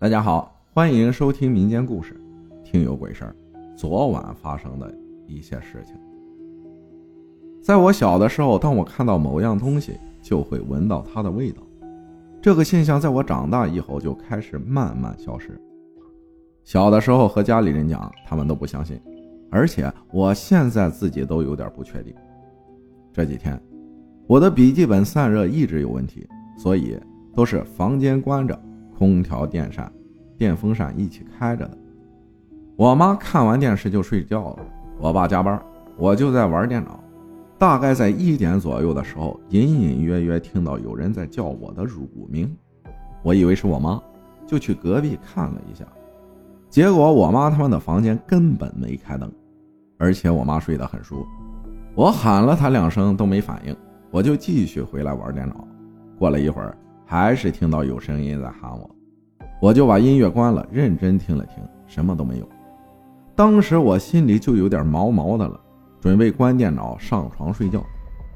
大家好，欢迎收听民间故事，听有鬼事儿。昨晚发生的一些事情，在我小的时候，当我看到某样东西，就会闻到它的味道。这个现象在我长大以后就开始慢慢消失。小的时候和家里人讲，他们都不相信，而且我现在自己都有点不确定。这几天，我的笔记本散热一直有问题，所以都是房间关着。空调、电扇、电风扇一起开着的。我妈看完电视就睡觉了，我爸加班，我就在玩电脑。大概在一点左右的时候，隐隐约约听到有人在叫我的乳名，我以为是我妈，就去隔壁看了一下。结果我妈他们的房间根本没开灯，而且我妈睡得很熟。我喊了她两声都没反应，我就继续回来玩电脑。过了一会儿。还是听到有声音在喊我，我就把音乐关了，认真听了听，什么都没有。当时我心里就有点毛毛的了，准备关电脑上床睡觉。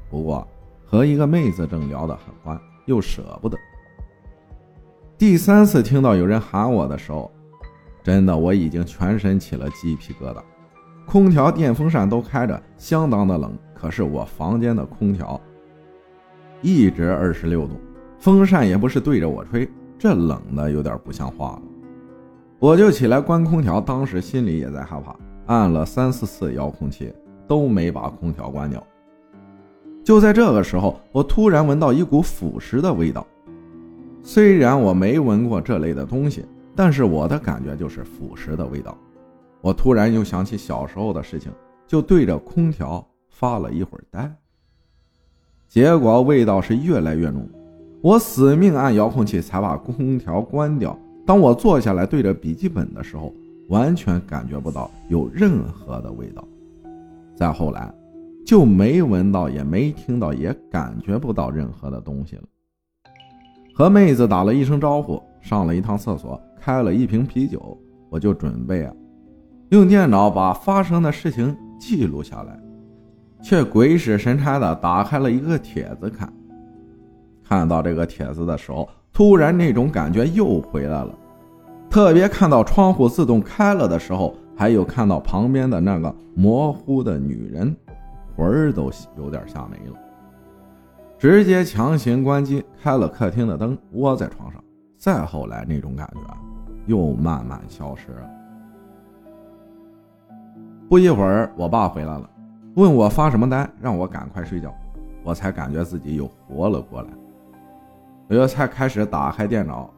不过和一个妹子正聊得很欢，又舍不得。第三次听到有人喊我的时候，真的我已经全身起了鸡皮疙瘩，空调、电风扇都开着，相当的冷。可是我房间的空调一直二十六度。风扇也不是对着我吹，这冷的有点不像话了。我就起来关空调，当时心里也在害怕，按了三四次遥控器都没把空调关掉。就在这个时候，我突然闻到一股腐蚀的味道。虽然我没闻过这类的东西，但是我的感觉就是腐蚀的味道。我突然又想起小时候的事情，就对着空调发了一会儿呆，结果味道是越来越浓。我死命按遥控器才把空调关掉。当我坐下来对着笔记本的时候，完全感觉不到有任何的味道。再后来，就没闻到，也没听到，也感觉不到任何的东西了。和妹子打了一声招呼，上了一趟厕所，开了一瓶啤酒，我就准备啊，用电脑把发生的事情记录下来，却鬼使神差的打开了一个帖子看。看到这个帖子的时候，突然那种感觉又回来了。特别看到窗户自动开了的时候，还有看到旁边的那个模糊的女人，魂儿都有点吓没了。直接强行关机，开了客厅的灯，窝在床上。再后来，那种感觉又慢慢消失了。不一会儿，我爸回来了，问我发什么呆，让我赶快睡觉。我才感觉自己又活了过来。我才开始打开电脑，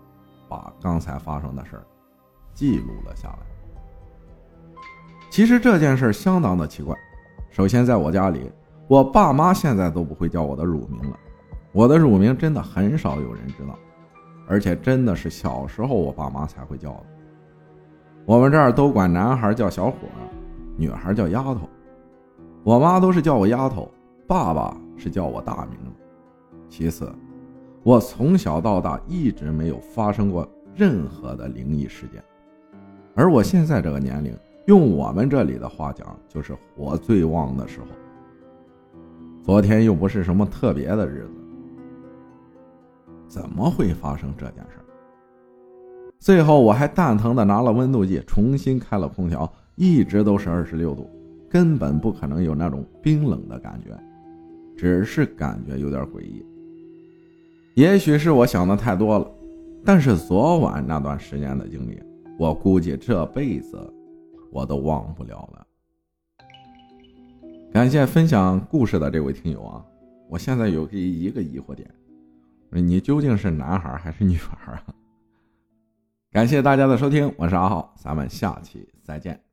把刚才发生的事记录了下来。其实这件事相当的奇怪。首先，在我家里，我爸妈现在都不会叫我的乳名了。我的乳名真的很少有人知道，而且真的是小时候我爸妈才会叫的。我们这儿都管男孩叫小伙，女孩叫丫头。我妈都是叫我丫头，爸爸是叫我大名。其次。我从小到大一直没有发生过任何的灵异事件，而我现在这个年龄，用我们这里的话讲，就是火最旺的时候。昨天又不是什么特别的日子，怎么会发生这件事？最后我还蛋疼的拿了温度计重新开了空调，一直都是二十六度，根本不可能有那种冰冷的感觉，只是感觉有点诡异。也许是我想的太多了，但是昨晚那段时间的经历，我估计这辈子我都忘不了了。感谢分享故事的这位听友啊，我现在有一一个疑惑点，你究竟是男孩还是女孩啊？感谢大家的收听，我是阿浩，咱们下期再见。